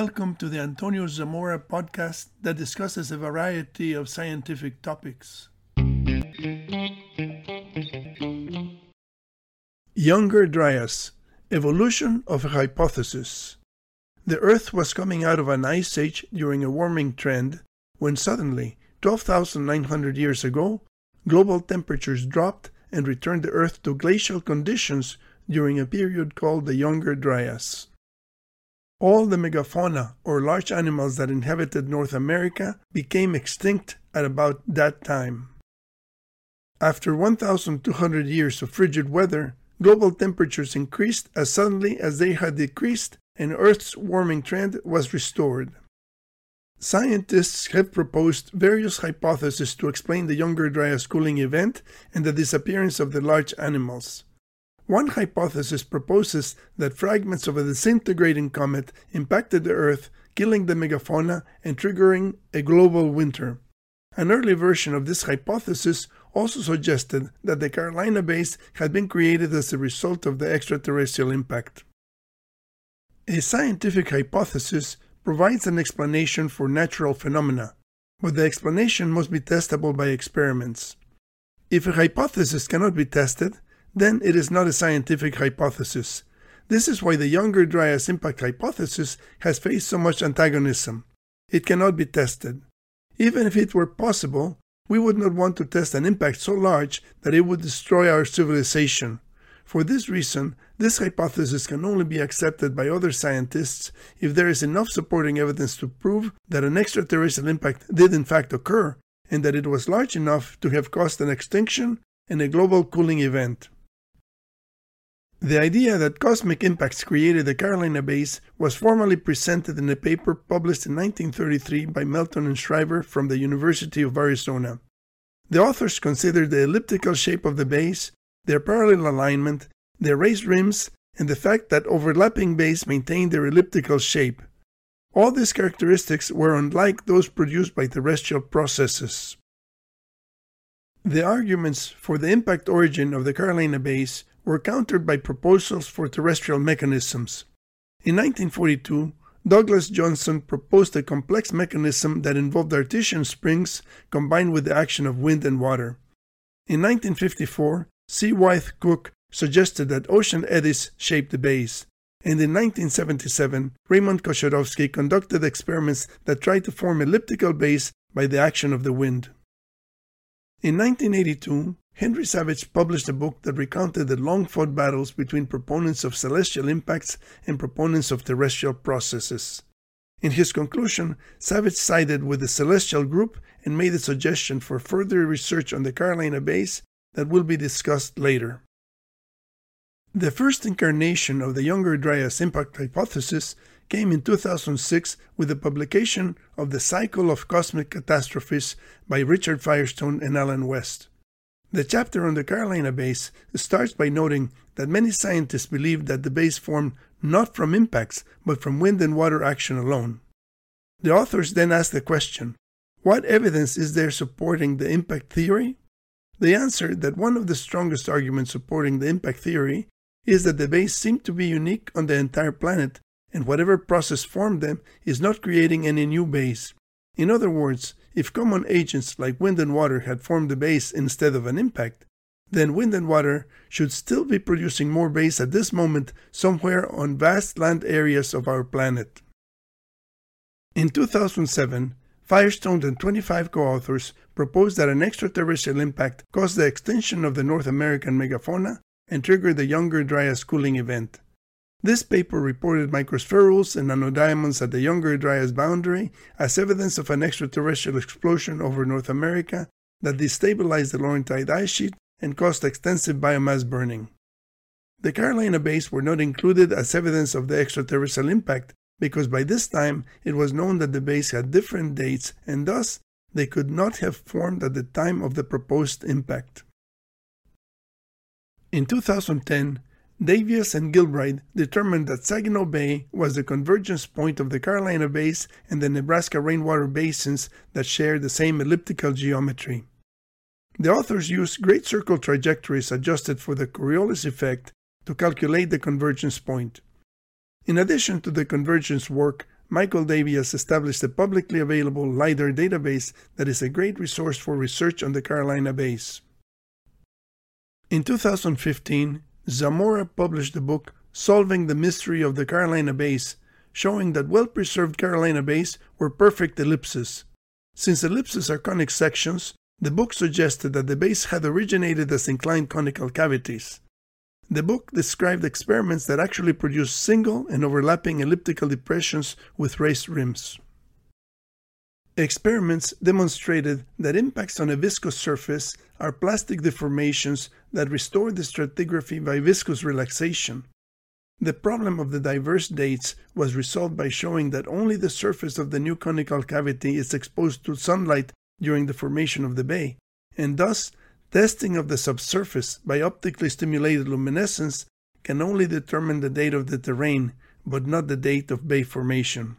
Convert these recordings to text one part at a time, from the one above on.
Welcome to the Antonio Zamora podcast that discusses a variety of scientific topics. Younger Dryas Evolution of a Hypothesis. The Earth was coming out of an ice age during a warming trend when suddenly, 12,900 years ago, global temperatures dropped and returned the Earth to glacial conditions during a period called the Younger Dryas. All the megafauna, or large animals that inhabited North America, became extinct at about that time. After 1,200 years of frigid weather, global temperatures increased as suddenly as they had decreased and Earth's warming trend was restored. Scientists have proposed various hypotheses to explain the Younger Dryas cooling event and the disappearance of the large animals. One hypothesis proposes that fragments of a disintegrating comet impacted the Earth, killing the megafauna and triggering a global winter. An early version of this hypothesis also suggested that the Carolina Bays had been created as a result of the extraterrestrial impact. A scientific hypothesis provides an explanation for natural phenomena, but the explanation must be testable by experiments. If a hypothesis cannot be tested, then it is not a scientific hypothesis. This is why the Younger Dryas impact hypothesis has faced so much antagonism. It cannot be tested. Even if it were possible, we would not want to test an impact so large that it would destroy our civilization. For this reason, this hypothesis can only be accepted by other scientists if there is enough supporting evidence to prove that an extraterrestrial impact did in fact occur and that it was large enough to have caused an extinction and a global cooling event. The idea that cosmic impacts created the Carolina Bays was formally presented in a paper published in 1933 by Melton and Schriever from the University of Arizona. The authors considered the elliptical shape of the bays, their parallel alignment, their raised rims, and the fact that overlapping bays maintained their elliptical shape. All these characteristics were unlike those produced by terrestrial processes. The arguments for the impact origin of the Carolina Bays were countered by proposals for terrestrial mechanisms. In 1942, Douglas Johnson proposed a complex mechanism that involved artesian springs combined with the action of wind and water. In 1954, C. Wythe Cooke suggested that ocean eddies shape the bays, and in 1977, Raymond Kaczorowski conducted experiments that tried to form elliptical bays by the action of the wind. In 1982, Henry Savage published a book that recounted the long fought battles between proponents of celestial impacts and proponents of terrestrial processes. In his conclusion, Savage sided with the celestial group and made a suggestion for further research on the Carolina Bays that will be discussed later. The first incarnation of the Younger Dryas impact hypothesis came in 2006 with the publication of The Cycle of Cosmic Catastrophes by Richard Firestone and Alan West. The chapter on the Carolina Bays starts by noting that many scientists believe that the bays formed not from impacts, but from wind and water action alone. The authors then ask the question what evidence is there supporting the impact theory? They answer that one of the strongest arguments supporting the impact theory is that the bays seem to be unique on the entire planet, and whatever process formed them is not creating any new bays. In other words, if common agents like wind and water had formed the base instead of an impact, then wind and water should still be producing more bays at this moment somewhere on vast land areas of our planet. In 2007, Firestone and 25 co authors proposed that an extraterrestrial impact caused the extinction of the North American megafauna and triggered the Younger Dryas cooling event. This paper reported microspherules and nanodiamonds at the Younger Dryas boundary as evidence of an extraterrestrial explosion over North America that destabilized the Laurentide ice sheet and caused extensive biomass burning. The Carolina Bays were not included as evidence of the extraterrestrial impact because by this time it was known that the bays had different dates and thus they could not have formed at the time of the proposed impact. In 2010, Davias and Gilbride determined that Saginaw Bay was the convergence point of the Carolina Bays and the Nebraska rainwater basins that share the same elliptical geometry. The authors used great circle trajectories adjusted for the Coriolis effect to calculate the convergence point. In addition to the convergence work, Michael Davias has established a publicly available LIDAR database that is a great resource for research on the Carolina Bays. In 2015, Zamora published the book Solving the Mystery of the Carolina Bays, showing that well preserved Carolina Bays were perfect ellipses. Since ellipses are conic sections, the book suggested that the bays had originated as inclined conical cavities. The book described experiments that actually produced single and overlapping elliptical depressions with raised rims. Experiments demonstrated that impacts on a viscous surface are plastic deformations that restore the stratigraphy by viscous relaxation. The problem of the diverse dates was resolved by showing that only the surface of the new conical cavity is exposed to sunlight during the formation of the bay, and thus testing of the subsurface by optically stimulated luminescence can only determine the date of the terrain, but not the date of bay formation.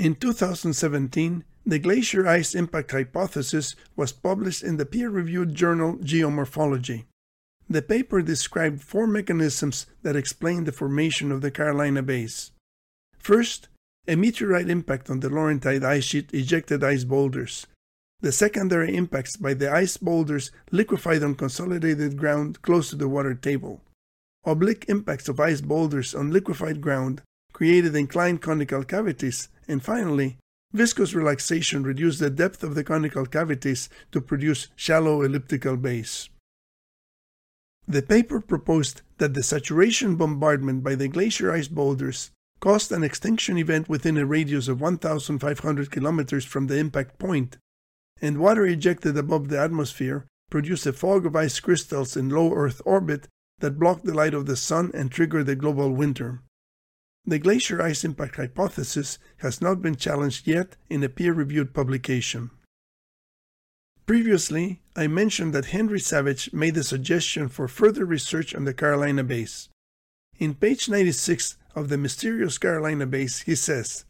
In 2017, the glacier ice impact hypothesis was published in the peer reviewed journal Geomorphology. The paper described four mechanisms that explain the formation of the Carolina Bays. First, a meteorite impact on the Laurentide ice sheet ejected ice boulders. The secondary impacts by the ice boulders liquefied on consolidated ground close to the water table. Oblique impacts of ice boulders on liquefied ground created inclined conical cavities, and finally, viscous relaxation reduced the depth of the conical cavities to produce shallow elliptical bays. The paper proposed that the saturation bombardment by the glacier ice boulders caused an extinction event within a radius of 1,500 kilometers from the impact point, and water ejected above the atmosphere produced a fog of ice crystals in low Earth orbit that blocked the light of the sun and triggered the global winter. The glacier ice impact hypothesis has not been challenged yet in a peer reviewed publication. Previously, I mentioned that Henry Savage made a suggestion for further research on the Carolina Bays. In page 96 of the Mysterious Carolina Bays, he says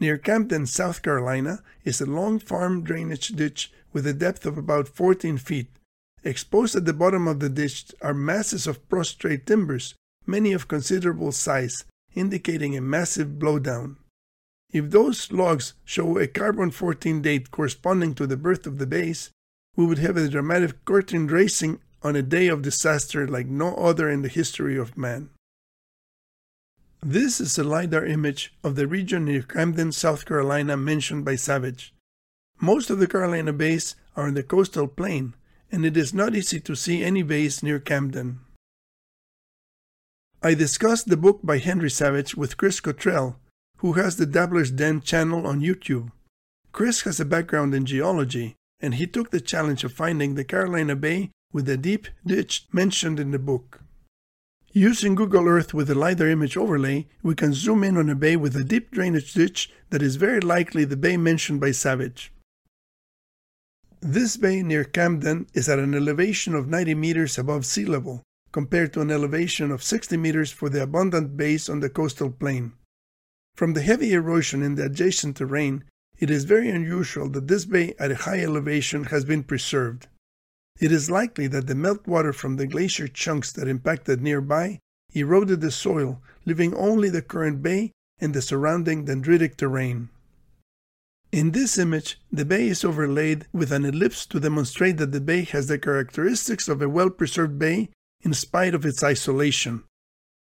Near Camden, South Carolina, is a long farm drainage ditch with a depth of about 14 feet. Exposed at the bottom of the ditch are masses of prostrate timbers, many of considerable size, indicating a massive blowdown. If those logs show a carbon 14 date corresponding to the birth of the bays, we would have a dramatic curtain racing on a day of disaster like no other in the history of man. This is a LiDAR image of the region near Camden, South Carolina mentioned by Savage. Most of the Carolina bays are in the coastal plain, and it is not easy to see any bays near Camden. I discussed the book by Henry Savage with Chris Cottrell, who has the Dabbler's Den channel on YouTube. Chris has a background in geology, and he took the challenge of finding the Carolina Bay with the deep ditch mentioned in the book. Using Google Earth with a LiDAR image overlay, we can zoom in on a bay with a deep drainage ditch that is very likely the bay mentioned by Savage. This bay near Camden is at an elevation of 90 meters above sea level, compared to an elevation of 60 meters for the abundant bays on the coastal plain. From the heavy erosion in the adjacent terrain, it is very unusual that this bay at a high elevation has been preserved. It is likely that the meltwater from the glacier chunks that impacted nearby eroded the soil, leaving only the current bay and the surrounding dendritic terrain. In this image, the bay is overlaid with an ellipse to demonstrate that the bay has the characteristics of a well preserved bay in spite of its isolation.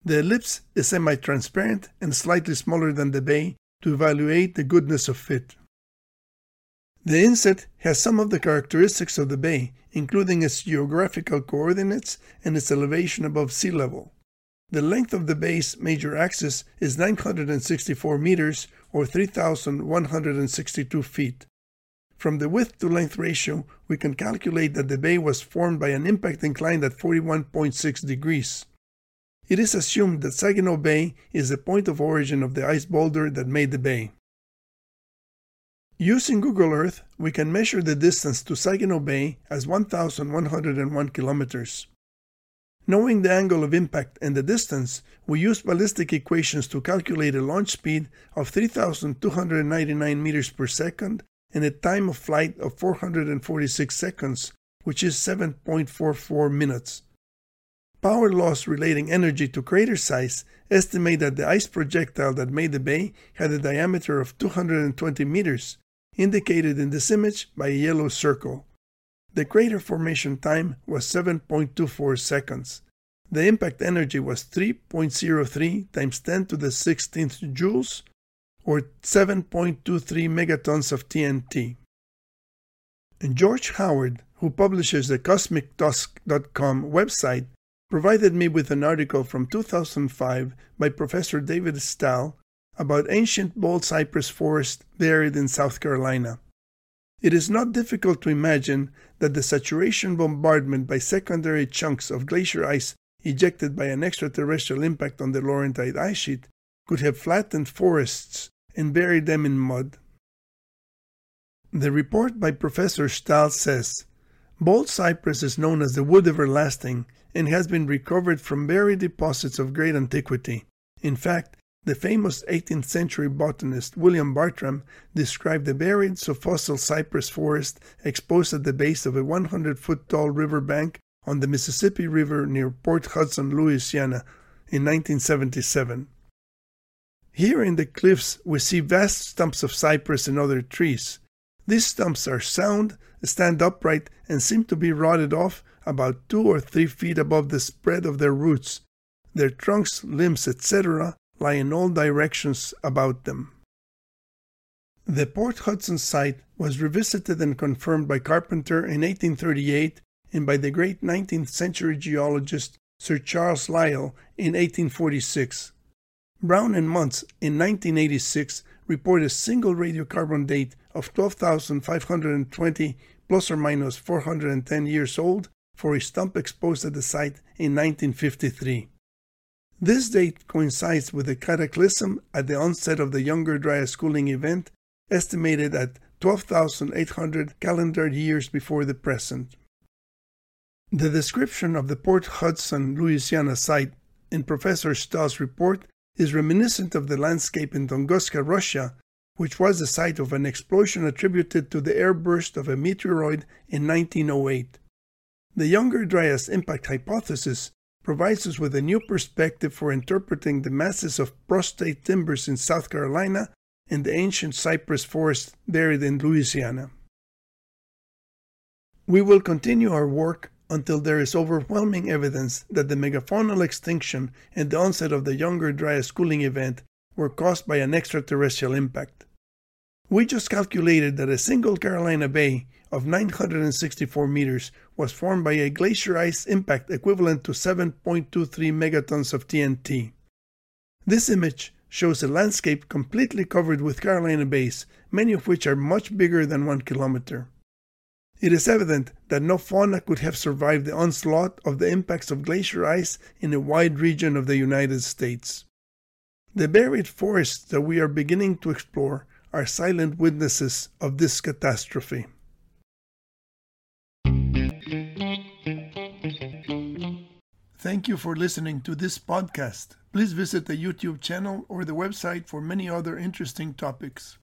The ellipse is semi transparent and slightly smaller than the bay to evaluate the goodness of fit. The inset has some of the characteristics of the bay, including its geographical coordinates and its elevation above sea level. The length of the bay's major axis is 964 meters or 3,162 feet. From the width to length ratio, we can calculate that the bay was formed by an impact inclined at 41.6 degrees. It is assumed that Saginaw Bay is the point of origin of the ice boulder that made the bay. Using Google Earth, we can measure the distance to Saginaw Bay as 1,101 kilometers. Knowing the angle of impact and the distance, we use ballistic equations to calculate a launch speed of 3,299 meters per second and a time of flight of 446 seconds, which is 7.44 minutes. Power laws relating energy to crater size estimate that the ice projectile that made the bay had a diameter of 220 meters, indicated in this image by a yellow circle. The crater formation time was 7.24 seconds. The impact energy was 3.03 times 10 to the 16th joules, or 7.23 megatons of TNT. And George Howard, who publishes the CosmicTusk.com website, provided me with an article from 2005 by Professor David Stahl about ancient bald cypress forest buried in South Carolina. It is not difficult to imagine that the saturation bombardment by secondary chunks of glacier ice ejected by an extraterrestrial impact on the Laurentide ice sheet could have flattened forests and buried them in mud. The report by Professor Stahl says Bald cypress is known as the wood everlasting and has been recovered from buried deposits of great antiquity. In fact, the famous 18th century botanist William Bartram described the buried fossil cypress forest exposed at the base of a 100 foot tall river bank on the Mississippi River near Port Hudson, Louisiana, in 1977. Here in the cliffs, we see vast stumps of cypress and other trees. These stumps are sound, stand upright, and seem to be rotted off about two or three feet above the spread of their roots. Their trunks, limbs, etc., lie in all directions about them. The Port Hudson site was revisited and confirmed by Carpenter in 1838 and by the great 19th century geologist Sir Charles Lyell in 1846. Brown and Muntz in 1986 report a single radiocarbon date of 12,520 plus or minus 410 years old for a stump exposed at the site in 1953. This date coincides with the cataclysm at the onset of the Younger Dryas cooling event, estimated at 12,800 calendar years before the present. The description of the Port Hudson, Louisiana site in Professor Stahl's report is reminiscent of the landscape in Tunguska, Russia, which was the site of an explosion attributed to the airburst of a meteoroid in 1908. The Younger Dryas impact hypothesis provides us with a new perspective for interpreting the masses of prostrate timbers in South Carolina and the ancient cypress forest buried in Louisiana. We will continue our work until there is overwhelming evidence that the megafaunal extinction and the onset of the Younger Dryas cooling event were caused by an extraterrestrial impact. We just calculated that a single Carolina Bay of 964 meters was formed by a glacier ice impact equivalent to 7.23 megatons of TNT. This image shows a landscape completely covered with Carolina bays, many of which are much bigger than one kilometer. It is evident that no fauna could have survived the onslaught of the impacts of glacier ice in a wide region of the United States. The buried forests that we are beginning to explore are silent witnesses of this catastrophe. Thank you for listening to this podcast. Please visit the YouTube channel or the website for many other interesting topics.